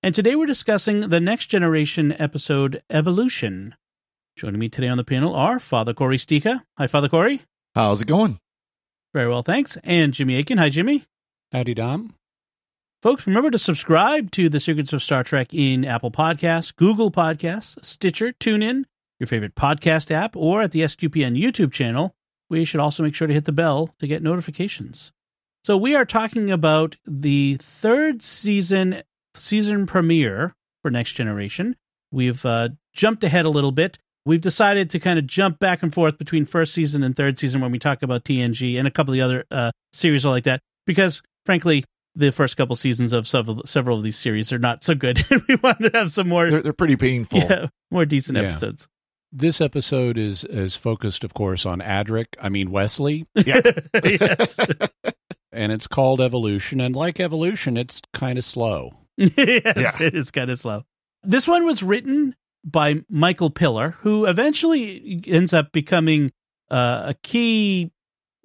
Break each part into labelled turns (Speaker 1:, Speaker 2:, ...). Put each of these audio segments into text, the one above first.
Speaker 1: And today we're discussing the Next Generation episode Evolution. Joining me today on the panel are Father Cory Sticha. Hi, Father Cory.
Speaker 2: How's it going?
Speaker 1: Very well, thanks. And Jimmy Akin. Hi, Jimmy.
Speaker 3: Howdy, Dom.
Speaker 1: Folks, remember to subscribe to The Secrets of Star Trek in Apple Podcasts, Google Podcasts, Stitcher, TuneIn, your favorite podcast app, or at the SQPN YouTube channel. We should also make sure to hit the bell to get notifications. So we are talking about the third season season premiere for Next Generation. We've uh, jumped ahead a little bit. We've decided to kind of jump back and forth between first season and third season when we talk about TNG and a couple of the other uh, series like that, because frankly, the first couple seasons of several, several of these series are not so good. we want to have some more.
Speaker 2: They're, they're pretty painful.
Speaker 1: Yeah, more decent
Speaker 3: Yeah.
Speaker 1: episodes.
Speaker 3: This episode is is focused, of course, on Adric. I mean Wesley,
Speaker 2: Yeah.
Speaker 1: yes.
Speaker 3: and it's called Evolution. And like Evolution, it's kind of slow.
Speaker 1: yes,
Speaker 2: Yeah.
Speaker 1: it is kind of slow. This one was written by Michael Piller, who eventually ends up becoming uh, a key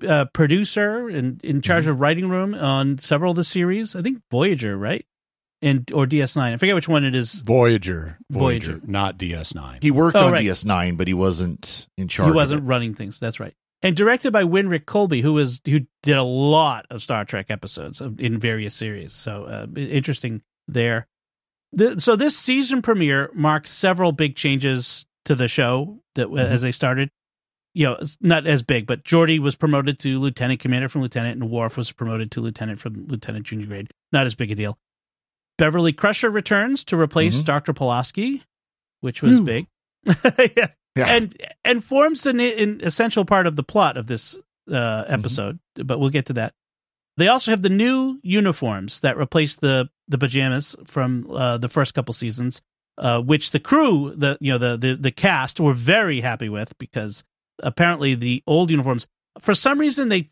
Speaker 1: uh, producer and in charge of writing room on several of the series. I think Voyager, right? And or DS9. I forget which one it is.
Speaker 3: Voyager,
Speaker 1: Voyager.
Speaker 3: Voyager, not DS9.
Speaker 2: He worked
Speaker 1: Oh,
Speaker 2: on
Speaker 1: right.
Speaker 2: DS9, but he wasn't in charge.
Speaker 1: He wasn't
Speaker 2: it.
Speaker 1: running things. That's right. And directed by Winrich Kolbe, who was who did a lot of Star Trek episodes in various series. So uh, interesting there. The, so this season premiere marked several big changes to the show that as they started. You know, not as big, but Geordi was promoted to lieutenant commander from lieutenant, and Worf was promoted to lieutenant from lieutenant junior grade. Not as big a deal. Beverly Crusher returns to replace
Speaker 2: Mhm.
Speaker 1: Dr. Pulaski, which was
Speaker 3: Whew.
Speaker 1: big. yeah
Speaker 2: Yeah.
Speaker 1: and and forms an, an essential part of the plot of this uh, episode. But we'll get to that. They also have the new uniforms that replace the the pajamas from uh, the first couple seasons, uh, which the crew, the you know the, the the cast were very happy with because apparently the old uniforms, for some reason they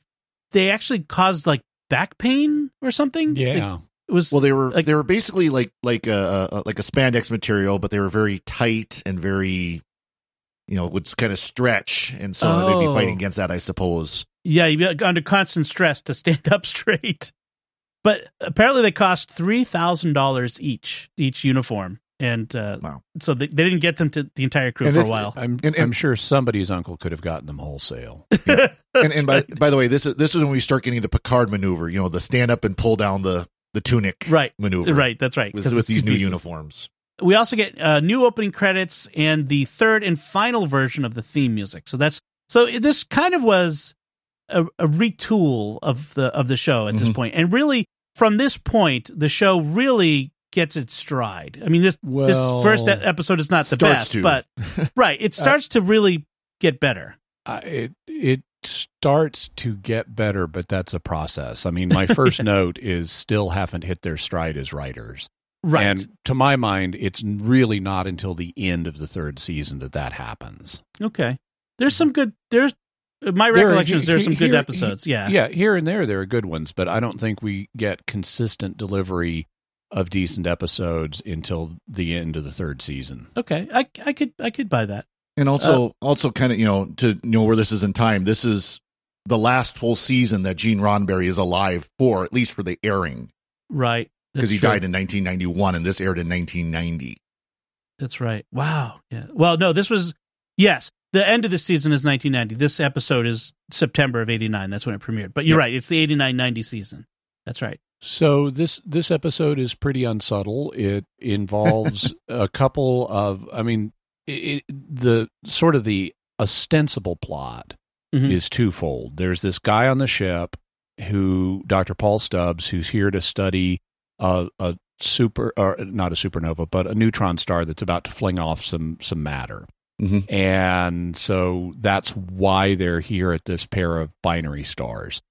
Speaker 1: they actually caused like back pain or something.
Speaker 3: yeah,
Speaker 1: it was
Speaker 2: Well, they were
Speaker 1: Like-
Speaker 2: they were basically like like a, a like a spandex material, but they were very tight and very, you know, would kind of stretch, and so they'd be
Speaker 1: Oh.
Speaker 2: fighting against that, I suppose.
Speaker 1: Yeah, you'd be under constant stress to stand up straight. But apparently, they cost three thousand dollars each each uniform, and uh,
Speaker 2: Wow.
Speaker 1: so they, they didn't get them to the entire crew
Speaker 2: And
Speaker 1: for a while.
Speaker 3: I'm
Speaker 2: And-
Speaker 3: I'm sure somebody's uncle could have gotten them wholesale.
Speaker 2: And, and by
Speaker 1: right.
Speaker 2: by the way, this is this is when we start getting the Picard maneuver. You know, the stand up and pull down the the tunic
Speaker 1: right,
Speaker 2: maneuver.
Speaker 1: right, that's right.
Speaker 2: With,
Speaker 1: 'cause
Speaker 2: with these new
Speaker 1: pieces.
Speaker 2: uniforms.
Speaker 1: we also get uh, new opening credits and the third and final version of the theme music. So that's so this kind of was a, a retool of the of the show at this
Speaker 2: Mhm.
Speaker 1: point, and really from this point, the show really gets its stride. I mean this this first episode is not the best,
Speaker 2: to.
Speaker 1: but right, it starts to really get better.
Speaker 3: Uh, it it starts to get better, but that's a process. I mean, my first note is still haven't hit their stride as writers.
Speaker 1: Right.
Speaker 3: And to my mind, it's really not until the end of the third season that that happens.
Speaker 1: okay. There's some good. There's my
Speaker 3: There-
Speaker 1: recollection is there's some good
Speaker 3: here-
Speaker 1: episodes. Yeah.
Speaker 3: Yeah, here and there there are good ones, but I don't think we get consistent delivery of decent episodes until the end of the third season.
Speaker 1: Okay. I I could I could buy that.
Speaker 2: And
Speaker 1: Uh,
Speaker 2: also, also kind of, you know, to know where this is in time, this is the last full season that Gene Roddenberry is alive for, at least for the airing,
Speaker 1: Right.
Speaker 2: because he
Speaker 1: true.
Speaker 2: died in 1991 and this aired in 1990.
Speaker 1: That's right. Wow. Yeah. Well, no, this was yes. The end of the season is 1990. This episode is September of 89. That's when it premiered. But you're
Speaker 2: Yep.
Speaker 1: right. It's the 89 90 season. That's right.
Speaker 3: So this this episode is pretty unsubtle. It involves a couple of, I mean, it, the sort of the ostensible plot
Speaker 1: Mhm.
Speaker 3: is twofold. There's this guy on the ship who Dr. Paul Stubbs, who's here to study a, a super or not a supernova, but a neutron star that's about to fling off some some matter.
Speaker 2: Mhm.
Speaker 3: And so that's why they're here at this pair of binary stars.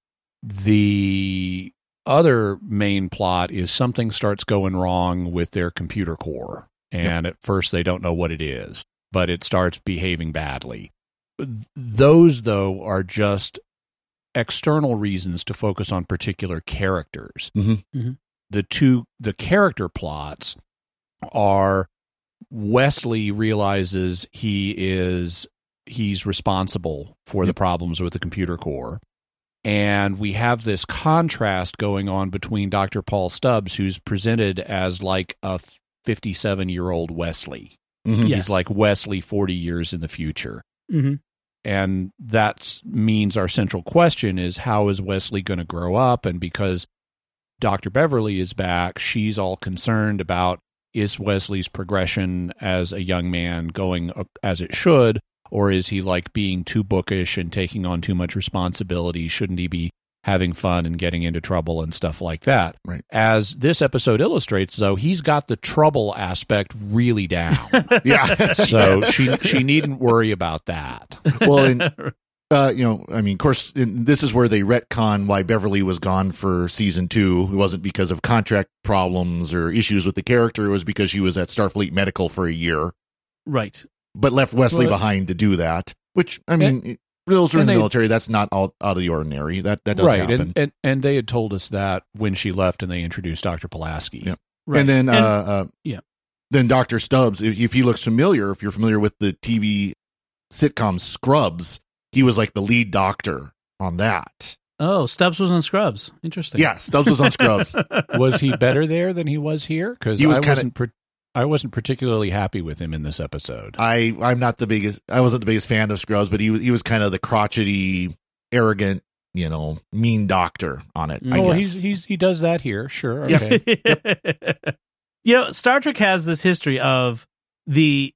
Speaker 3: The other main plot is something starts going wrong with their computer core. And at first they don't know what it is, but it starts behaving badly. Those, though, are just external reasons to focus on particular characters.
Speaker 2: Mhm.
Speaker 1: Mhm.
Speaker 3: The two, the character plots are Wesley realizes he is he's responsible for the problems with the computer core. And we have this contrast going on between Dr. Paul Stubbs, who's presented as like a 57 year old Wesley.
Speaker 2: Mhm.
Speaker 1: Yes.
Speaker 3: He's like Wesley 40 years in the future.
Speaker 1: hmm
Speaker 3: And that means our central question is how is Wesley going to grow up? And because Dr. Beverly is back, she's all concerned about is Wesley's progression as a young man going as it should, or is he like being too bookish and taking on too much responsibility? Shouldn't he be having fun and getting into trouble and stuff like that?
Speaker 2: Right.
Speaker 3: As this episode illustrates, though, he's got the trouble aspect really down.
Speaker 2: Yeah.
Speaker 3: so she she needn't worry about that.
Speaker 2: well, and uh, you know, I mean, of course, in, this is where they retcon why Beverly was gone for season two. It wasn't because of contract problems or issues with the character. It was because she was at Starfleet Medical for a year,
Speaker 1: Right.
Speaker 2: but left Wesley
Speaker 3: Well,
Speaker 2: behind to do that. Which I mean, it- those are in the
Speaker 3: they-
Speaker 2: military. That's not out, out of the ordinary. That that does
Speaker 3: right,
Speaker 2: happen.
Speaker 3: and, and and they had told us that when she left, and they introduced Dr. Pulaski.
Speaker 2: Yep.
Speaker 1: Right.
Speaker 2: And then, uh, uh,
Speaker 1: yeah.
Speaker 2: Then Doctor Stubbs, if, if he looks familiar, if you're familiar with the TV sitcom Scrubs, he was like the lead doctor on that.
Speaker 1: oh, Stubbs was on Scrubs. Interesting.
Speaker 2: Yeah, Stubbs was on Scrubs.
Speaker 3: was he better there than he was here? Because
Speaker 2: He was
Speaker 3: I
Speaker 2: kinda-
Speaker 3: wasn't. par- I wasn't particularly happy with him in this episode.
Speaker 2: I I'm not the biggest. I wasn't the biggest fan of Scrubs, but he was he was kind of the crotchety, arrogant, you know, mean doctor on it. I oh,
Speaker 3: well,
Speaker 2: guess.
Speaker 3: he's he's he does that here. Sure.
Speaker 2: Yeah.
Speaker 3: Okay.
Speaker 1: you know, Star Trek has this history of the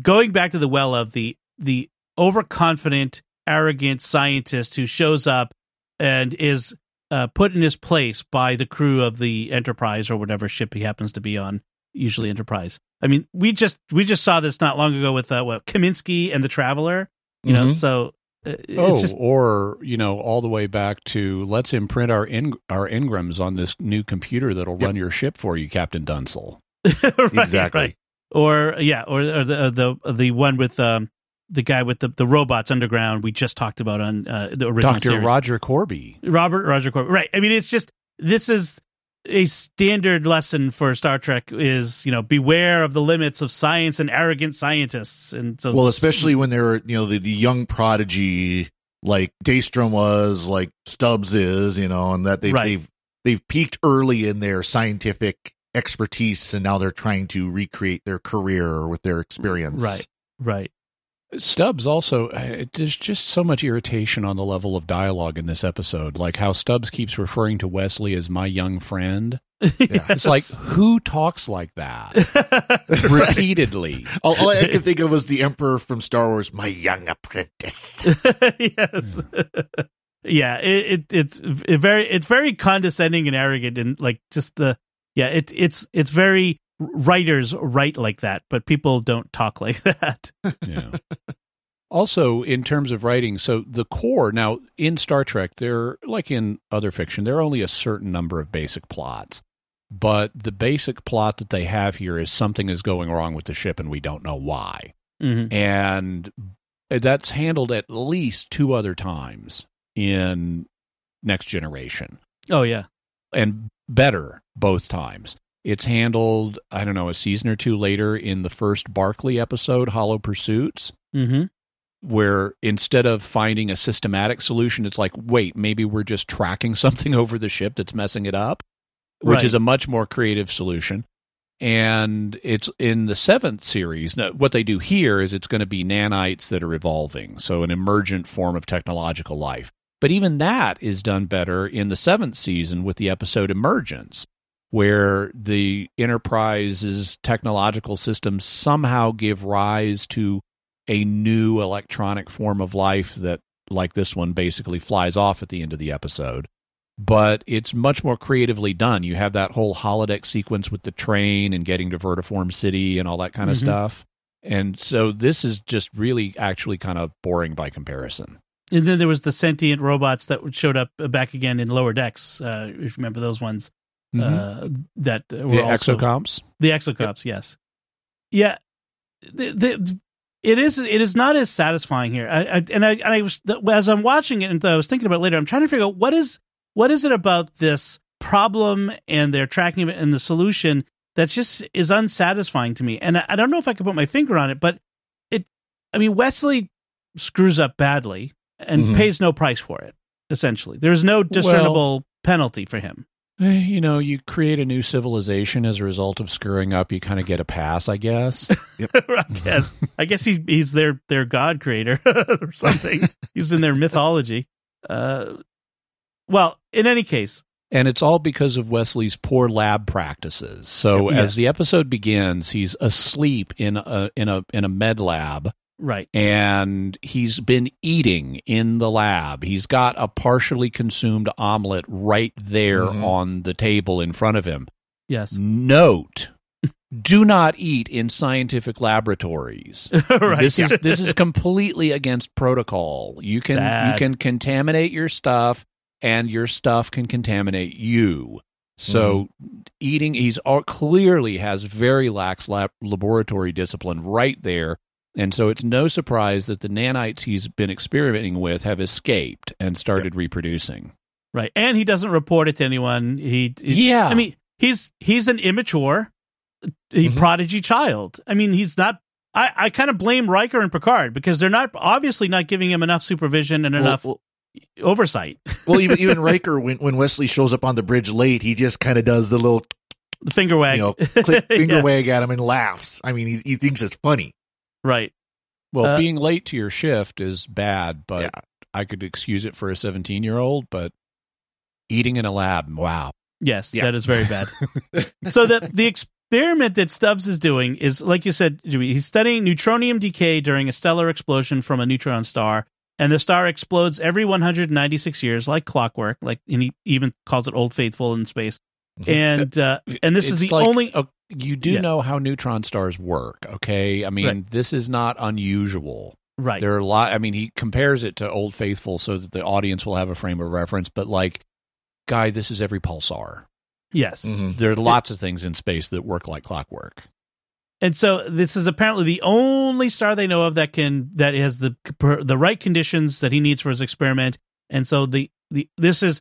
Speaker 1: going back to the well of the the overconfident, arrogant scientist who shows up and is uh, put in his place by the crew of the Enterprise or whatever ship he happens to be on. Usually Enterprise. I mean, we just we just saw this not long ago with uh, what Kaminsky and the Traveler. You know,
Speaker 2: Mhm.
Speaker 1: so uh, it's
Speaker 3: oh,
Speaker 1: just
Speaker 3: or you know, all the way back to let's imprint our in, our engrams on this new computer that'll
Speaker 2: Yep.
Speaker 3: run your ship for you, Captain Dunsel.
Speaker 1: Right,
Speaker 2: exactly.
Speaker 1: right. or yeah, or, or the the the one with um the guy with the the robots underground we just talked about on uh, the original
Speaker 3: Doctor
Speaker 1: series.
Speaker 3: Roger Korby.
Speaker 1: Robert Roger Korby. Right. I mean, it's just this is a standard lesson for Star Trek is you know beware of the limits of science and arrogant scientists and so
Speaker 2: well, especially when they're you know the, the young prodigy like Daystrom was, like Stubbs is, you know, and that they've
Speaker 1: Right.
Speaker 2: they've they've peaked early in their scientific expertise, and now they're trying to recreate their career with their experience.
Speaker 1: right right
Speaker 3: Stubbs also, uh, there's just so much irritation on the level of dialogue in this episode. Like how Stubbs keeps referring to Wesley as my young friend. It's like, who talks like that repeatedly?
Speaker 2: All, all I can think of was the Emperor from Star Wars, my young apprentice.
Speaker 1: yes. yeah, it, it it's it very it's very condescending and arrogant and like just the yeah, it it's it's very writers write like that, but people don't talk like that.
Speaker 3: Yeah. Also, in terms of writing, so the core now in Star Trek, there like in other fiction, there are only a certain number of basic plots. But the basic plot that they have here is something is going wrong with the ship and we don't know why.
Speaker 1: Mhm.
Speaker 3: and that's handled at least two other times in next generation
Speaker 1: Oh yeah.
Speaker 3: and better both times it's handled i don't know a season or two later in the first barclay episode hollow pursuits
Speaker 1: Mhm.
Speaker 3: where instead of finding a systematic solution it's like wait maybe we're just tracking something over the ship that's messing it up which
Speaker 1: Right.
Speaker 3: is a much more creative solution and it's in the seventh series. Now, what they do here is it's going to be nanites that are evolving, so an emergent form of technological life. But even that is done better in the seventh season with the episode Emergence, where the Enterprise's technological systems somehow give rise to a new electronic form of life that, like this one, basically flies off at the end of the episode. But it's much more creatively done. You have that whole holodeck sequence with the train and getting to Vertiform City and all that kind of
Speaker 1: Mhm.
Speaker 3: stuff. And so this is just really actually kind of boring by comparison.
Speaker 1: And then there was the sentient robots that showed up back again in lower decks. Uh, if you remember those ones, uh, that uh, were
Speaker 3: the
Speaker 1: also,
Speaker 3: exocomps.
Speaker 1: The exocomps, yes, yeah. The, the, it is it is not as satisfying here. I, I and I, and I was as I'm watching it and I was thinking about it later. I'm trying to figure out what is what is it about this problem and their tracking of it and the solution that just is unsatisfying to me. And I, I don't know if I can put my finger on it, but it. I mean, Wesley screws up badly and
Speaker 2: Mhm.
Speaker 1: pays no price for it. Essentially, there's no discernible penalty for him.
Speaker 3: Eh, You know, you create a new civilization as a result of screwing up. You kind of get a pass, I guess.
Speaker 1: I guess. I guess he he's their their god creator or something. he's in their mythology. Uh, well, in any case,
Speaker 3: and it's all because of Wesley's poor lab practices. So
Speaker 1: Yes.
Speaker 3: as the episode begins, he's asleep in a in a in a med lab
Speaker 1: right.
Speaker 3: and he's been eating in the lab. He's got a partially consumed omelet right there
Speaker 2: Mhm.
Speaker 3: on the table in front of him.
Speaker 1: Yes.
Speaker 3: Note do not eat in scientific laboratories.
Speaker 1: right.
Speaker 3: This is this is completely against protocol. You can you can contaminate your stuff and your stuff can contaminate you. So eating he's all, clearly has very lax lab, laboratory discipline right there. And so it's no surprise that the nanites he's been experimenting with have escaped and started reproducing.
Speaker 1: right. And he doesn't report it to anyone. He, he-
Speaker 3: Yeah.
Speaker 1: I mean, he's he's an immature, a
Speaker 2: Mhm.
Speaker 1: prodigy child. I mean, he's not. I, I kind of blame Riker and Picard because they're not obviously not giving him enough supervision and
Speaker 2: Well,
Speaker 1: enough
Speaker 2: well,
Speaker 1: oversight.
Speaker 2: well, even even Riker, when when Wesley shows up on the bridge late, he just kind of does the little
Speaker 1: The finger wag.
Speaker 2: you know click, finger
Speaker 1: Yeah,
Speaker 2: wag at him and laughs. I mean, he, he thinks it's funny.
Speaker 1: Right.
Speaker 3: Well,
Speaker 1: Uh,
Speaker 3: being late to your shift is bad, but
Speaker 2: Yeah.
Speaker 3: I could excuse it for a 17 year old, but eating in a lab, wow.
Speaker 1: Yes,
Speaker 2: Yeah.
Speaker 1: that is very bad. so the the experiment that Stubbs is doing is, like you said, he's studying neutronium decay during a stellar explosion from a neutron star, and the star explodes every 196 years, like clockwork. Like, and he even calls it Old Faithful in space. And uh, and this is the
Speaker 3: like-
Speaker 1: only.
Speaker 3: uh, you do
Speaker 1: Yeah.
Speaker 3: know how neutron stars work, okay? I mean,
Speaker 1: Right.
Speaker 3: this is not unusual.
Speaker 1: right.
Speaker 3: There are a lot. I mean, he compares it to Old Faithful so that the audience will have a frame of reference. But like, guy, this is every pulsar.
Speaker 1: yes.
Speaker 2: Mhm.
Speaker 3: There are lots of things in space that work like clockwork.
Speaker 1: And so this is apparently the only star they know of that can that has the the right conditions that he needs for his experiment. And so the the this is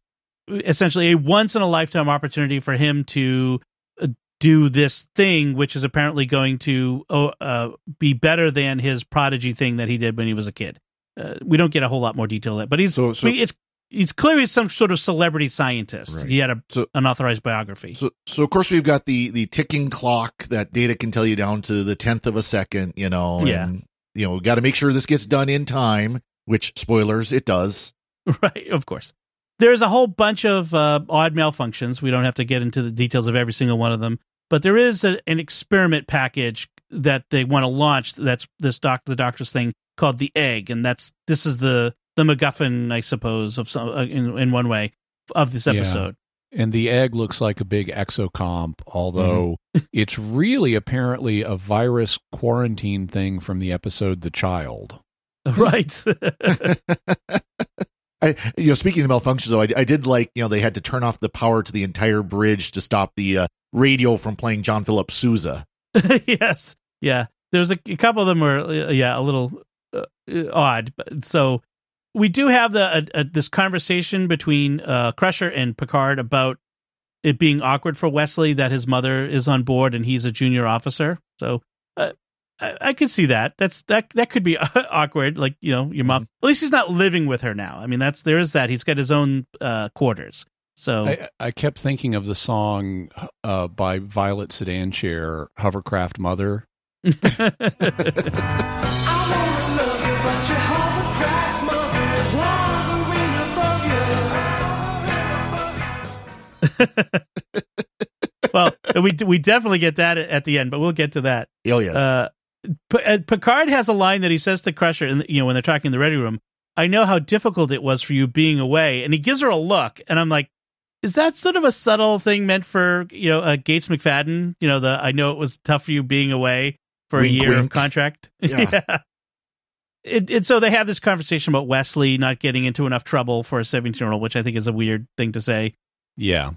Speaker 1: essentially a once in a lifetime opportunity for him to uh, do this thing, which is apparently going to oh, uh, be better than his prodigy thing that he did when he was a kid. Uh, we don't get a whole lot more detail there, but he's
Speaker 2: So- so-
Speaker 1: it's he's clearly some sort of celebrity scientist.
Speaker 2: Right.
Speaker 1: He had a
Speaker 2: So-
Speaker 1: unauthorized biography.
Speaker 2: So, so of course we've got the the ticking clock that data can tell you down to the tenth of a second. You know,
Speaker 1: Yeah.
Speaker 2: and you know, got to make sure this gets done in time. Which spoilers, it does.
Speaker 1: Right, of course. There's a whole bunch of uh, odd malfunctions. We don't have to get into the details of every single one of them, but there is a, an experiment package that they want to launch. That's this doc, the doctor's thing called the egg, and that's this is the the MacGuffin, I suppose, of some uh, in in one way of this
Speaker 3: Yeah.
Speaker 1: episode.
Speaker 3: And the egg looks like a big exocomp, although it's really apparently a virus quarantine thing from the episode The Child.
Speaker 1: right.
Speaker 2: I, you know, speaking of malfunctions, though, I, I did like, you know, they had to turn off the power to the entire bridge to stop the uh, radio from playing John Philip Sousa.
Speaker 1: yes. Yeah. There's a, a couple of them were uh, yeah a little uh, uh, odd. But, so we do have the this conversation between uh, Crusher and Picard about it being awkward for Wesley that his mother is on board and he's a junior officer. So uh, I, I could see that. That's that that could be awkward. Like you know your mom. At least he's not living with her now. I mean that's there is that. He's got his own uh, quarters. So
Speaker 3: I, I kept thinking of the song uh, by Violet Sedan Chair, Hovercraft Mother.
Speaker 1: well, we we definitely get that at the end, but we'll get to that.
Speaker 2: Oh yes.
Speaker 1: Uh, P- uh, Picard has a line that he says to Crusher, and you know when they're talking in the ready room. I know how difficult it was for you being away, and he gives her a look, and I'm like, is that sort of a subtle thing meant for you know uh, Gates McFadden? You know, the I know it was tough for you being away for
Speaker 2: Wink,
Speaker 1: a year of
Speaker 2: wink.
Speaker 1: contract.
Speaker 2: Yeah.
Speaker 1: It, it, so they have this conversation about Wesley not getting into enough trouble for a 17 year old, which I think is a weird thing to say
Speaker 3: Yeah.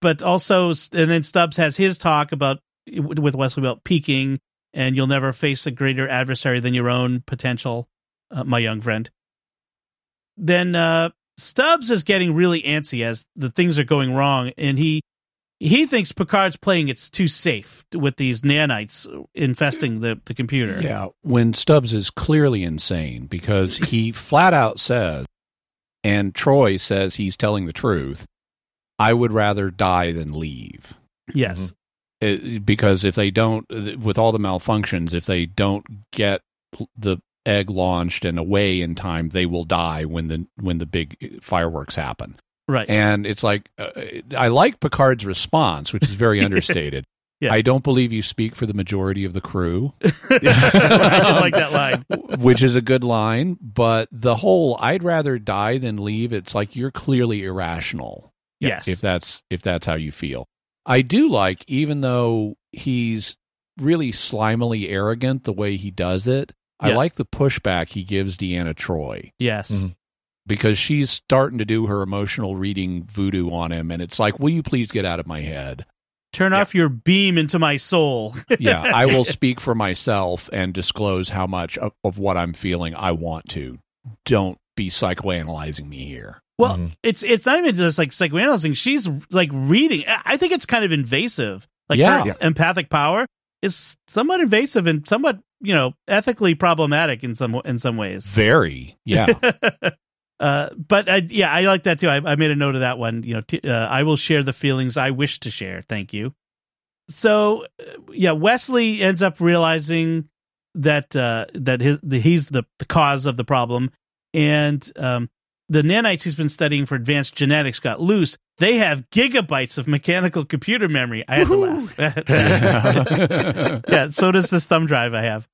Speaker 1: but also and then Stubbs has his talk about with Wesley about peaking and you'll never face a greater adversary than your own potential, uh, my young friend. Then uh, Stubbs is getting really antsy as the things are going wrong, and he he thinks Picard's playing it's too safe with these nanites infesting the, the computer.
Speaker 3: Yeah. When Stubbs is clearly insane because he flat out says, and Troi says he's telling the truth, I would rather die than leave.
Speaker 1: Yes.
Speaker 3: It, because if they don't, with all the malfunctions, if they don't get the egg launched and away in time, they will die when the when the big fireworks happen.
Speaker 1: Right.
Speaker 3: And it's like uh, I like Picard's response, which is very understated.
Speaker 1: Yeah.
Speaker 3: I don't believe you speak for the majority of the crew,
Speaker 1: I like that line.
Speaker 3: which is a good line. But the whole "I'd rather die than leave," it's like you're clearly irrational.
Speaker 1: Yes.
Speaker 3: if that's if that's how you feel. I do like, even though he's really slimily arrogant the way he does it. I like the pushback he gives Deanna Troi
Speaker 1: Yes.
Speaker 2: Mhm.
Speaker 3: because she's starting to do her emotional reading voodoo on him, and it's like, "Will you please get out of my head?"
Speaker 1: Turn off your beam into my soul.
Speaker 3: yeah, I will speak for myself and disclose how much of, of what I'm feeling I want to. Don't be psychoanalyzing me here.
Speaker 1: Well,
Speaker 2: Mhm.
Speaker 1: it's it's not even just like psychoanalyzing. She's like reading. I I think it's kind of invasive. Like
Speaker 3: Yeah.
Speaker 1: her
Speaker 2: Yeah.
Speaker 1: empathic power is somewhat invasive and somewhat you know ethically problematic in some in some ways.
Speaker 3: Very, yeah,
Speaker 1: uh, but I, yeah, I like that too. I, I made a note of that one. You know, t- uh, I will share the feelings I wish to share. Thank you. So, uh, yeah, Wesley ends up realizing that uh, that his, the, he's the, the cause of the problem, and um, the nanites he's been studying for advanced genetics got loose. They have gigabytes of mechanical computer memory. I had to laugh. yeah, so does this thumb drive I have.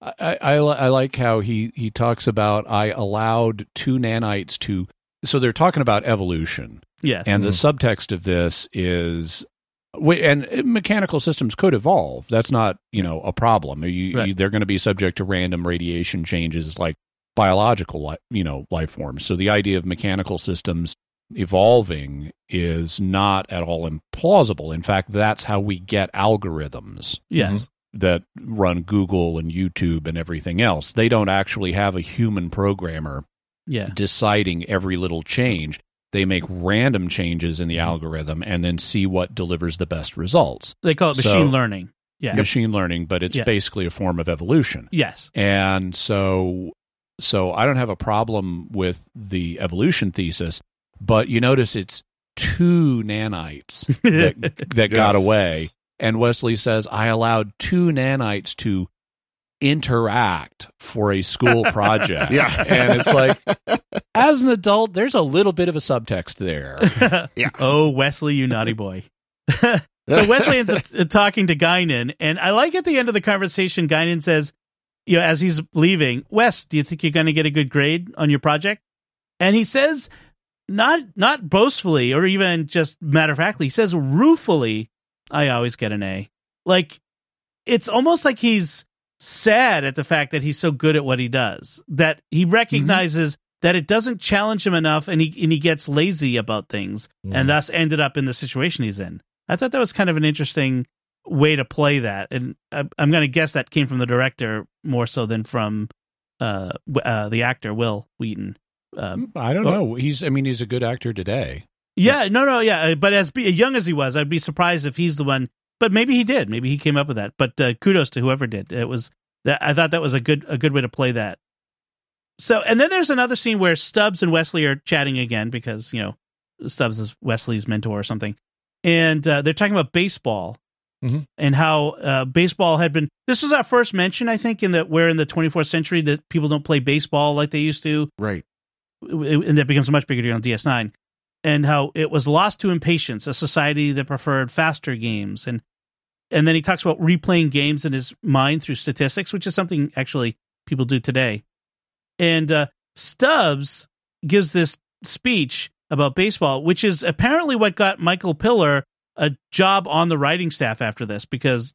Speaker 3: I, I, I like how he, he talks about I allowed two nanites to. So they're talking about evolution,
Speaker 1: Yes,
Speaker 3: and the mm-hmm. subtext of this is, and mechanical systems could evolve. That's not you know a problem. You,
Speaker 1: Right.
Speaker 3: you, they're going to be subject to random radiation changes like biological li- you know life forms. So the idea of mechanical systems evolving is not at all implausible. In fact, that's how we get algorithms
Speaker 1: yes, mm-hmm.
Speaker 3: that run Google and YouTube and everything else. They don't actually have a human programmer
Speaker 1: yeah,
Speaker 3: deciding every little change. They make random changes in the mm-hmm. algorithm and then see what delivers the best results.
Speaker 1: they call it
Speaker 3: So-
Speaker 1: machine learning. Yeah,
Speaker 3: Machine learning, but it's
Speaker 1: Yeah.
Speaker 3: basically a form of evolution.
Speaker 1: yes,
Speaker 3: And so so I don't have a problem with the evolution thesis, but you notice it's two nanites that that got away. And Wesley says, I allowed two nanites to interact for a school project.
Speaker 2: Yeah.
Speaker 3: And it's like, as an adult, there's a little bit of a subtext there.
Speaker 2: Yeah.
Speaker 1: Oh, Wesley, you naughty boy. so Wesley ends up talking to Guinan, and I like at the end of the conversation, Guinan says, you know, as he's leaving, Wes, do you think you're going to get a good grade on your project? And he says, not not boastfully or even just matter of factly, he says ruefully, I always get an A. Like it's almost like he's sad at the fact that he's so good at what he does, that he mm-hmm. recognizes that it doesn't challenge him enough and he and he gets lazy about things and thus ended up in the situation he's in. I thought that was kind of an interesting way to play that, and I, I'm going to guess that came from the director more so than from uh, uh the actor Wil Wheaton. Um,
Speaker 3: I don't know. He's, I mean, he's a good actor today.
Speaker 1: yeah, no, no, yeah, uh, but as be, young as he was, I'd be surprised if he's the one. But maybe he did. Maybe he came up with that. But uh, kudos to whoever did. It was that I thought that was a good a good way to play that. So, and then there's another scene where Stubbs and Wesley are chatting again because you know Stubbs is Wesley's mentor or something, and uh, they're talking about baseball
Speaker 2: Mhm.
Speaker 1: and how uh, baseball had been. This was our first mention, I think, in that we're in the 24th century that people don't play baseball like they used to
Speaker 2: right.
Speaker 1: and that becomes a much bigger deal on DS9. and how it was lost to impatience, a society that preferred faster games, and and then he talks about replaying games in his mind through statistics, which is something actually people do today. And uh, Stubbs gives this speech about baseball, which is apparently what got Michael Piller a job on the writing staff after this, because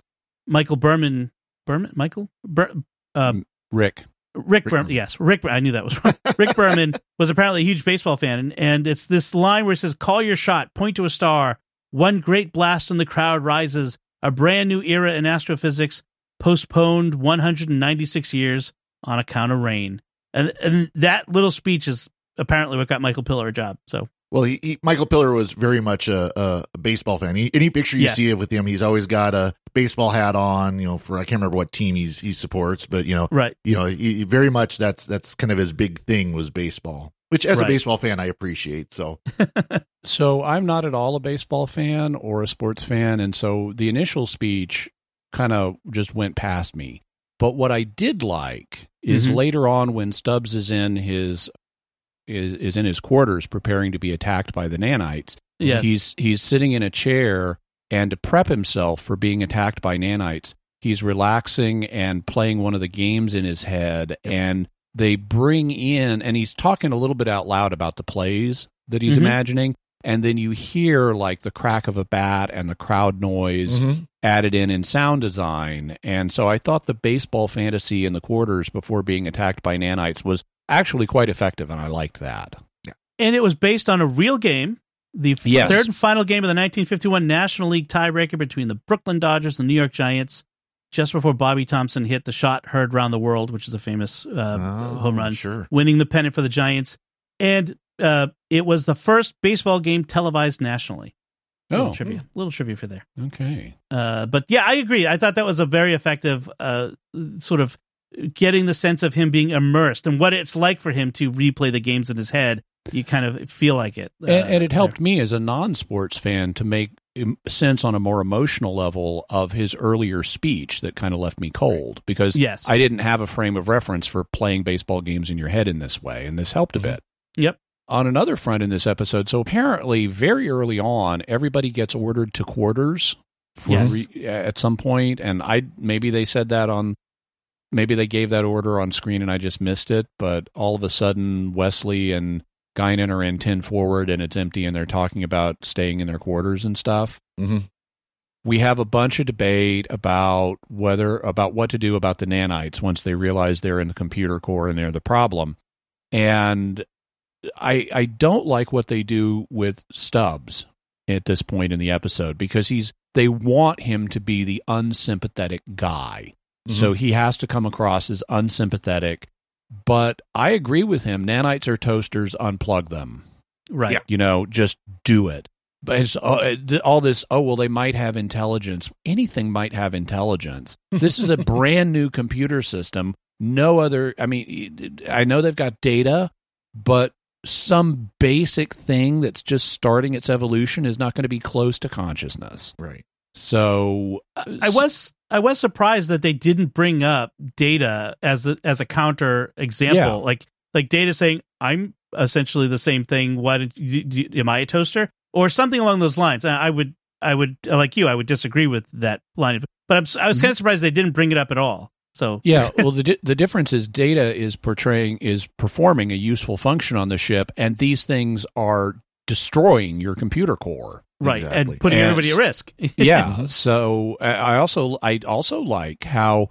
Speaker 1: Michael Berman, Berman, Michael, Ber, um,
Speaker 3: Rick.
Speaker 1: Rick, Berman, yes, Rick. I knew that was wrong. Rick Berman was apparently a huge baseball fan, and, and it's this line where it says, "Call your shot, point to a star. One great blast and the crowd rises. A brand new era in astrophysics, postponed 196 years on account of rain." And and that little speech is apparently what got Michael Piller a job. So
Speaker 2: Well, he, he, Michael Piller was very much a, a, a baseball fan. He, any picture you
Speaker 1: Yes.
Speaker 2: see of with him, he's always got a baseball hat on. You know, for I can't remember what team he's he supports, but you know,
Speaker 1: right,
Speaker 2: you know, he, he very much that's that's kind of his big thing was baseball. Which, as
Speaker 1: Right.
Speaker 2: a baseball fan, I appreciate. So,
Speaker 3: So I'm not at all a baseball fan or a sports fan, and so the initial speech kind of just went past me. But what I did like is
Speaker 1: Mhm.
Speaker 3: later on when Stubbs is in his is, is in his quarters preparing to be attacked by the nanites.
Speaker 1: yes,
Speaker 3: He's he's sitting in a chair and to prep himself for being attacked by nanites, he's relaxing and playing one of the games in his head and they bring in and he's talking a little bit out loud about the plays that he's
Speaker 1: Mhm.
Speaker 3: imagining and then you hear like the crack of a bat and the crowd noise
Speaker 2: Mhm.
Speaker 3: added in in sound design and so i thought the baseball fantasy in the quarters before being attacked by nanites was actually quite effective and i liked that
Speaker 1: and it was based on a real game. The f-
Speaker 3: Yes.
Speaker 1: third and final game of the 1951 National League tiebreaker between the Brooklyn Dodgers and the New York Giants, just before Bobby Thomson hit the shot heard round the world, which is a famous uh,
Speaker 2: Oh,
Speaker 1: home run,
Speaker 2: sure.
Speaker 1: winning the pennant for the Giants. And uh, it was the first baseball game televised nationally. Little
Speaker 3: oh
Speaker 1: trivia, A little trivia for there.
Speaker 3: okay
Speaker 1: Uh, but yeah, I agree. I thought that was a very effective uh, sort of getting the sense of him being immersed and what it's like for him to replay the games in his head. You kind of feel like it, uh,
Speaker 3: and, and it
Speaker 1: there.
Speaker 3: helped me as a non-sports fan to make sense on a more emotional level of his earlier speech that kind of left me cold because
Speaker 1: Yes.
Speaker 3: I didn't have a frame of reference for playing baseball games in your head in this way, and this helped a bit.
Speaker 1: Yep.
Speaker 3: On another front in this episode, so apparently very early on, everybody gets ordered to quarters for
Speaker 1: Yes.
Speaker 3: re- at some point, and I maybe they said that on maybe they gave that order on screen and I just missed it, but all of a sudden Wesley and Guinan are in 10 forward and it's empty and they're talking about staying in their quarters and stuff.
Speaker 2: hmm
Speaker 3: We have a bunch of debate about whether about what to do about the nanites once they realize they're in the computer core and they're the problem. And I I don't like what they do with Stubbs at this point in the episode because he's they want him to be the unsympathetic guy. So he has to come across as unsympathetic. But I agree with him. Nanites are toasters, unplug them.
Speaker 1: right.
Speaker 2: Yeah.
Speaker 3: You know, just do it. But it's uh, it- all this, oh, well, they might have intelligence. Anything might have intelligence. This is a brand new computer system. No other, I mean, I know they've got data, but some basic thing that's just starting its evolution is not going to be close to consciousness.
Speaker 2: Right.
Speaker 3: So
Speaker 1: I was I was surprised that they didn't bring up data as a, as a counter example.
Speaker 3: Yeah.
Speaker 1: Like like data saying I'm essentially the same thing. Why did you, do- am I a toaster or something along those lines? I I would I would like you. I would disagree with that line. Of, but I'm, I was kind of mm-hmm. surprised they didn't bring it up at all. So
Speaker 3: Yeah, well, the di- the difference is data is portraying is performing a useful function on the ship, and these things are destroying your computer core.
Speaker 1: Right
Speaker 2: Exactly.
Speaker 1: and putting
Speaker 3: And-
Speaker 1: everybody at risk.
Speaker 3: Yeah. so I I also I also like how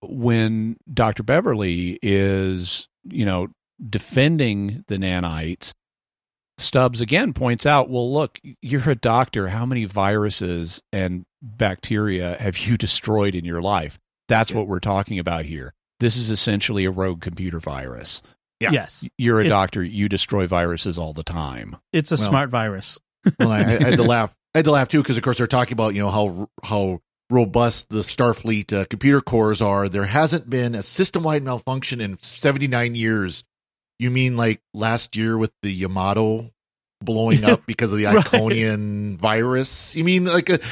Speaker 3: when Dr. Beverly is you know defending the nanites, Stubbs again points out, well, look, you're a doctor. How many viruses and bacteria have you destroyed in your life? That's
Speaker 2: Yeah.
Speaker 3: what we're talking about here. This is essentially a rogue computer virus.
Speaker 2: Yeah.
Speaker 1: Yes,
Speaker 3: You're a
Speaker 1: It's-
Speaker 3: doctor. You destroy viruses all the time.
Speaker 1: it's a
Speaker 2: Well-
Speaker 1: smart virus.
Speaker 2: Well, I, I had to laugh. I had to laugh too because, of course, they're talking about you know how how robust the Starfleet uh, computer cores are. There hasn't been a system wide malfunction in seventy nine years. You mean like last year with the Yamato blowing up because of the
Speaker 1: Right.
Speaker 2: Iconian virus? You mean like a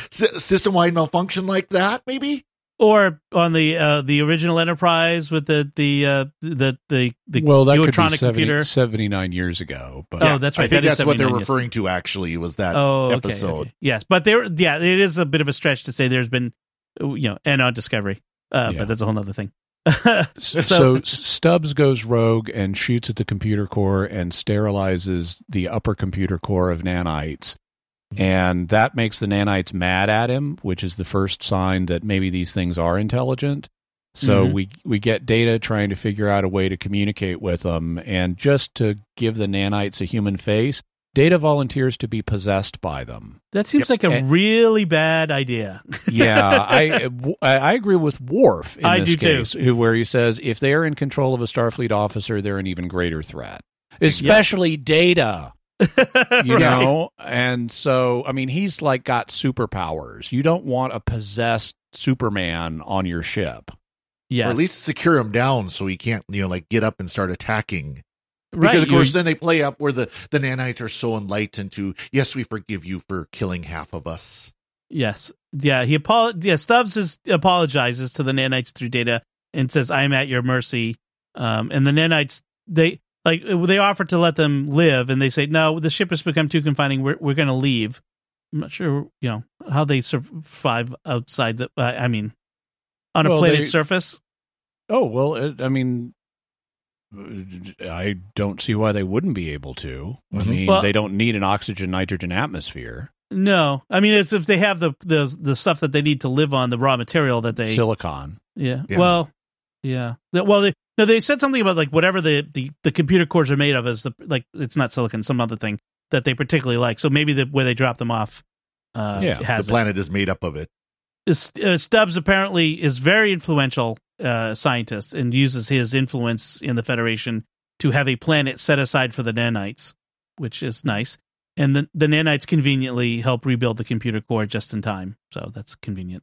Speaker 2: system wide malfunction like that? Maybe.
Speaker 1: Or on the uh, the original Enterprise with the the uh, the the the
Speaker 3: well, that could be 70
Speaker 1: computer.
Speaker 3: 79 years ago. But
Speaker 1: Oh, that's right.
Speaker 2: I think
Speaker 1: that is
Speaker 2: that's what they're
Speaker 1: 79, yes.
Speaker 2: referring to. Actually, was that
Speaker 1: Oh, okay,
Speaker 2: episode?
Speaker 1: okay. Yes, but there, yeah, it is a bit of a stretch to say there's been, you know, and on Discovery, uh,
Speaker 3: Yeah.
Speaker 1: but that's a whole other thing.
Speaker 3: so,
Speaker 1: So-
Speaker 3: Stubbs goes rogue and shoots at the computer core and sterilizes the upper computer core of nanites. And that makes the nanites mad at him, which is the first sign that maybe these things are intelligent. So
Speaker 1: Mhm.
Speaker 3: we we get data trying to figure out a way to communicate with them, and just to give the nanites a human face, Data volunteers to be possessed by them.
Speaker 1: That seems like a
Speaker 3: And-
Speaker 1: really bad idea.
Speaker 3: Yeah, I I agree with Worf. In
Speaker 1: I
Speaker 3: this
Speaker 1: do too.
Speaker 3: case, who where he says if they are in control of a Starfleet officer, they're an even greater threat, especially Data. You
Speaker 1: Right.
Speaker 3: know, and so I mean, he's like got superpowers. You don't want a possessed Superman on your ship.
Speaker 1: Yes.
Speaker 2: Or at least secure him down so he can't, you know, like get up and start attacking.
Speaker 1: right.
Speaker 2: Because of
Speaker 1: you-
Speaker 2: course, then they play up where the the nanites are so enlightened to, yes, we forgive you for killing half of us.
Speaker 1: Yes. Yeah. He apol- Yeah. Stubbs is apologizes to the nanites through data and says, "I am at your mercy." Um, and the nanites they like they offer to let them live, and they say, "No, the ship has become too confining. We're we're going to leave." I'm not sure, you know, how they survive outside the. Uh, I mean, on a
Speaker 3: Well,
Speaker 1: planet's
Speaker 3: they-
Speaker 1: surface.
Speaker 3: Oh well, it, I mean, I don't see why they wouldn't be able to. I
Speaker 2: Mhm.
Speaker 3: mean,
Speaker 1: Well-
Speaker 3: they don't need an oxygen nitrogen atmosphere.
Speaker 1: No, I mean it's if they have the the the stuff that they need to live on, the raw material that they.
Speaker 3: Silicon.
Speaker 1: Yeah.
Speaker 2: Yeah.
Speaker 1: Well, yeah. Well, they, no, they said something about like whatever the, the, the computer cores are made of is the like it's not silicon, some other thing that they particularly like. So maybe the where they drop them off, uh,
Speaker 3: Yeah,
Speaker 1: has
Speaker 2: the planet is made up of it.
Speaker 1: it. Is- Uh, Stubbs apparently is very influential uh, scientist and uses his influence in the Federation to have a planet set aside for the nanites, which is nice. And the the nanites conveniently help rebuild the computer core just in time, so that's convenient.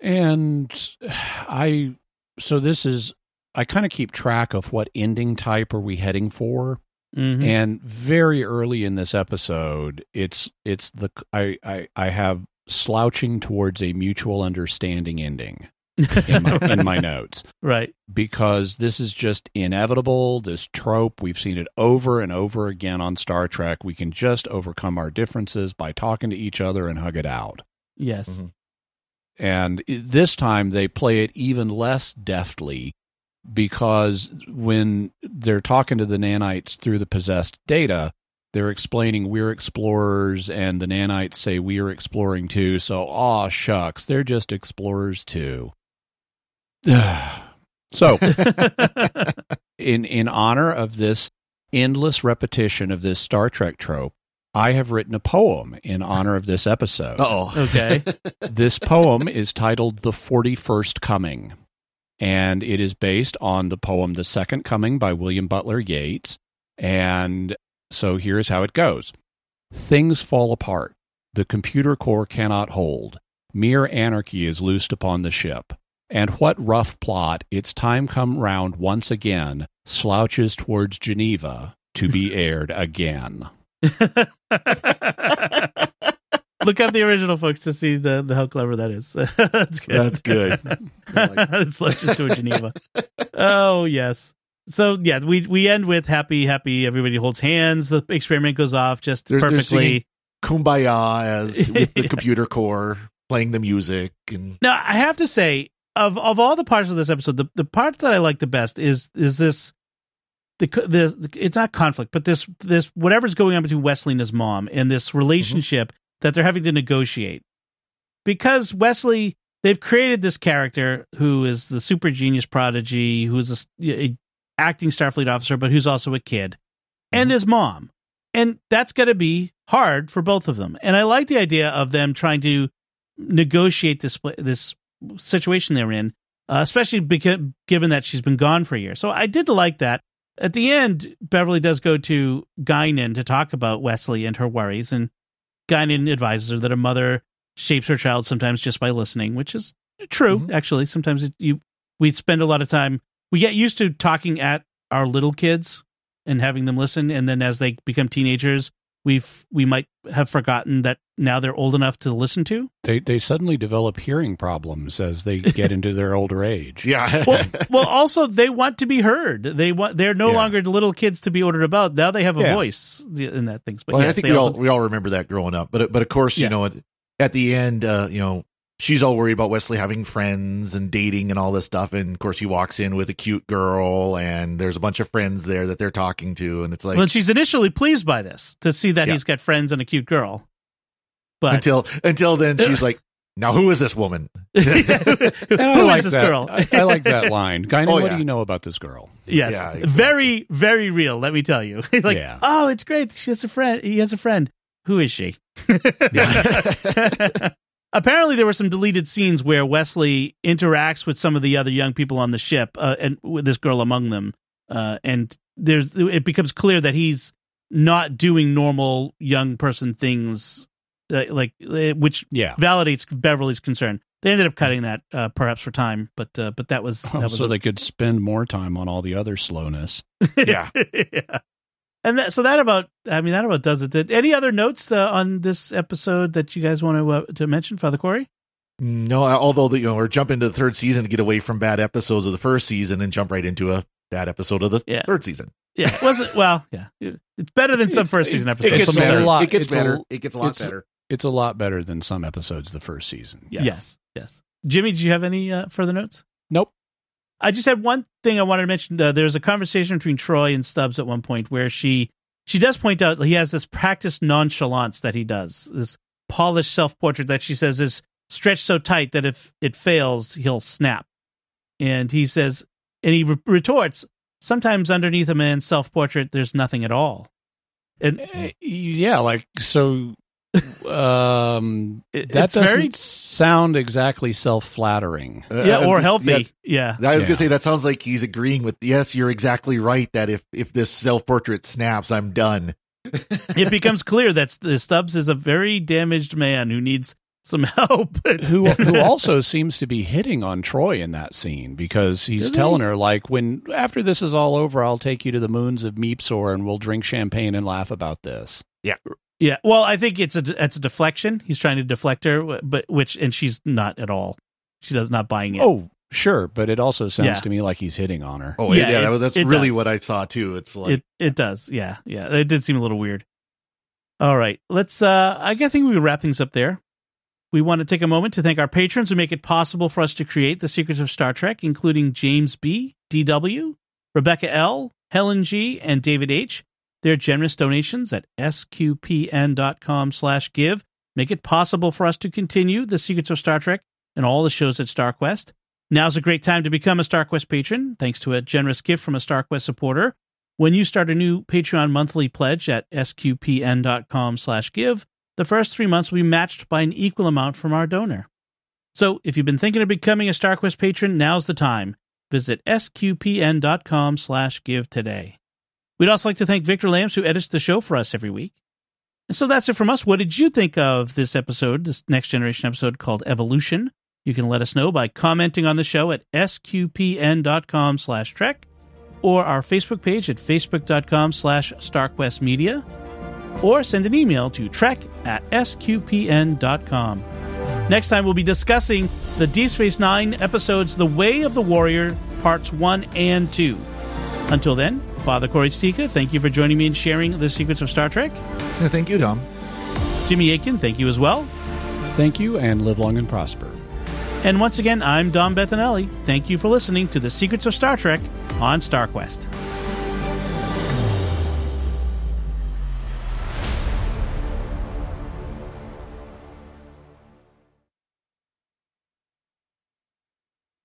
Speaker 3: And I, so this is, I kind of keep track of what ending type are we heading for.
Speaker 1: Mhm.
Speaker 3: And very early in this episode, it's it's the I I, I have slouching towards a mutual understanding ending in my, in my notes.
Speaker 1: right.
Speaker 3: because this is just inevitable. This trope, we've seen it over and over again on Star Trek. We can just overcome our differences by talking to each other and hug it out.
Speaker 1: Yes.
Speaker 2: Mhm.
Speaker 3: And this time they play it even less deftly because when they're talking to the nanites through the possessed data, they're explaining we're explorers, and the nanites say we are exploring too. So, aw, shucks, they're just explorers too. so, in in honor of this endless repetition of this Star Trek trope, I have written a poem in honor of this episode.
Speaker 2: oh.
Speaker 1: Okay.
Speaker 3: This poem is titled The 41st Coming, and it is based on the poem The Second Coming by William Butler Yeats. And so here's how it goes Things fall apart. The computer core cannot hold. Mere anarchy is loosed upon the ship. And what rough plot, its time come round once again, slouches towards Geneva to be aired again.
Speaker 1: Look up the original, folks, to see the, the how clever that is. That's good.
Speaker 2: That's good.
Speaker 1: it's like just to a Geneva. Oh yes. So yeah, we we end with happy, happy. Everybody holds hands. The experiment goes off just
Speaker 2: They're- they're
Speaker 1: perfectly.
Speaker 2: Kumbaya as with the computer core playing the music and
Speaker 1: Now I have to say, of of all the parts of this episode, the, the part that I like the best is is this the co- the it's not conflict, but this this whatever's going on between Wesley and his mom and this mm-hmm. relationship that they're having to negotiate because Wesley they've created this character who is the super genius prodigy who's a, a acting Starfleet officer, but who's also a kid, and his mom, and that's going to be hard for both of them. And I like the idea of them trying to negotiate this this situation they're in, uh, especially because given that she's been gone for a year. So I did like that. At the end, Beverly does go to Guinan to talk about Wesley and her worries, and Guinan advises her that a mother shapes her child sometimes just by listening, which is true.
Speaker 2: Mhm.
Speaker 1: Actually, sometimes it, you we spend a lot of time we get used to talking at our little kids and having them listen, and then as they become teenagers, we've we might have forgotten that now they're old enough to listen to.
Speaker 3: They they suddenly develop hearing problems as they get into their older age.
Speaker 2: Yeah.
Speaker 1: Well, well, also they want to be heard. They want they're no
Speaker 2: Yeah.
Speaker 1: longer little kids to be ordered about. Now they have a
Speaker 3: Yeah.
Speaker 1: voice in that things. But
Speaker 2: Well,
Speaker 1: yes,
Speaker 2: I think
Speaker 1: they
Speaker 2: we
Speaker 1: also-
Speaker 2: all we all remember that growing up. But but of course,
Speaker 1: Yeah.
Speaker 2: you know, at, at the end, uh, you know, she's all worried about Wesley having friends and dating and all this stuff. And of course, he walks in with a cute girl, and there's a bunch of friends there that they're talking to, and it's like
Speaker 1: well, she's initially pleased by this to see that
Speaker 2: Yeah.
Speaker 1: he's got friends and a cute girl. But
Speaker 2: until until then, she's like, "Now who is this woman?"
Speaker 1: who
Speaker 3: And I
Speaker 1: who is
Speaker 3: like
Speaker 1: this
Speaker 3: that.
Speaker 1: girl?
Speaker 3: I, I like that line. Guinan,
Speaker 2: Oh,
Speaker 3: what
Speaker 2: yeah.
Speaker 3: do you know about this girl?
Speaker 1: Yes,
Speaker 2: Yeah, exactly.
Speaker 1: very, very real. Let me tell you. like,
Speaker 3: Yeah.
Speaker 1: oh, it's great. She has a friend. He has a friend. Who is she? Apparently, there were some deleted scenes where Wesley interacts with some of the other young people on the ship, uh, and with this girl among them. Uh, and there's it becomes clear that he's not doing normal young person things, uh, like uh, which
Speaker 3: Yeah.
Speaker 1: validates Beverly's concern. They ended up cutting that, uh, perhaps for time, but uh, but that was that
Speaker 3: Oh,
Speaker 1: was
Speaker 3: so
Speaker 1: a-
Speaker 3: they could spend more time on all the other slowness.
Speaker 2: yeah.
Speaker 1: yeah. And that, so that about, I mean, that about does it. Did, any other notes uh, on this episode that you guys want to uh, to mention, Father Cory?
Speaker 2: No, although the, you know we're jumping into the third season to get away from bad episodes of the first season and jump right into a bad episode of the
Speaker 1: Yeah.
Speaker 2: third season.
Speaker 1: Yeah, it wasn't well. Yeah, it's better than some first season episodes.
Speaker 2: It
Speaker 1: episodes.
Speaker 2: gets
Speaker 1: Let
Speaker 2: better.
Speaker 1: you.
Speaker 3: lot-
Speaker 2: It gets
Speaker 3: it's a-
Speaker 2: better. It gets a lot
Speaker 3: it's-
Speaker 2: better.
Speaker 3: It's a lot better than some episodes of the first season.
Speaker 2: Yes.
Speaker 1: Yes, yes. Jimmy, do you have any uh, further notes?
Speaker 3: Nope.
Speaker 1: I just had one thing I wanted to mention. Uh, there's a conversation between Troi and Stubbs at one point where she she does point out he has this practiced nonchalance that he does, this polished self portrait that she says is stretched so tight that if it fails, he'll snap. And he says, and he re- retorts, sometimes underneath a man's self portrait, there's nothing at all. And
Speaker 3: Eh, Yeah, like so. Um,
Speaker 1: It-
Speaker 3: that doesn't
Speaker 1: very-
Speaker 3: sound exactly self-flattering.
Speaker 2: Uh,
Speaker 1: yeah, or
Speaker 2: gonna-
Speaker 1: healthy.
Speaker 2: yeah,
Speaker 1: Yeah.
Speaker 2: I was
Speaker 3: Yeah.
Speaker 2: gonna say that sounds like he's agreeing with. Yes, you're exactly right. That if if this self portrait snaps, I'm done.
Speaker 1: it becomes clear that St- Stubbs is a very damaged man who needs some help.
Speaker 3: who who also seems to be hitting on Troi in that scene because he's
Speaker 1: Does he?
Speaker 3: telling her like when after this is all over I'll take you to the moons of Meepsor and we'll drink champagne and laugh about this.
Speaker 1: Yeah, well, I think it's a it's a deflection. He's trying to deflect her, but which and she's not at all. She does not buying it.
Speaker 3: Oh, sure, but it also sounds
Speaker 1: Yeah.
Speaker 3: to me like he's hitting on her.
Speaker 2: Oh
Speaker 1: Yeah,
Speaker 2: yeah,
Speaker 1: it-
Speaker 2: that that's
Speaker 1: it
Speaker 2: really
Speaker 1: does.
Speaker 2: what I saw too. It's like
Speaker 1: it it does. Yeah, yeah. It did seem a little weird. All right, let's. uh I think we wrap things up there. We want to take a moment to thank our patrons who make it possible for us to create the secrets of Star Trek, including James B, DW, Rebecca L, Helen G, and David H. Their generous donations at sqpn.com slash give make it possible for us to continue the secrets of Star Trek and all the shows at StarQuest. Now's a great time to become a StarQuest patron, thanks to a generous gift from a StarQuest supporter. When you start a new Patreon monthly pledge at sqpn.com slash give, the first three months will be matched by an equal amount from our donor. So if you've been thinking of becoming a StarQuest patron, now's the time. Visit sqpn.com slash give today. We'd also like to thank Victor Lambs, who edits the show for us every week. And so that's it from us. What did you think of this episode, this next generation episode called Evolution? You can let us know by commenting on the show at sqpn.com slash trek or our Facebook page at facebook.com slash starquestmedia or send an email to trek at sqpn.com. Next time, we'll be discussing the Deep Space Nine episodes The Way of the Warrior, parts 1 and 2. Until then, Father Cory Sticha, thank you for joining me and sharing the secrets of Star Trek.
Speaker 2: Yeah, thank you, Dom.
Speaker 1: Jimmy Akin, thank you as well.
Speaker 3: Thank you and live long and prosper.
Speaker 1: And once again, I'm Dom Bettinelli. Thank you for listening to the secrets of Star Trek on StarQuest.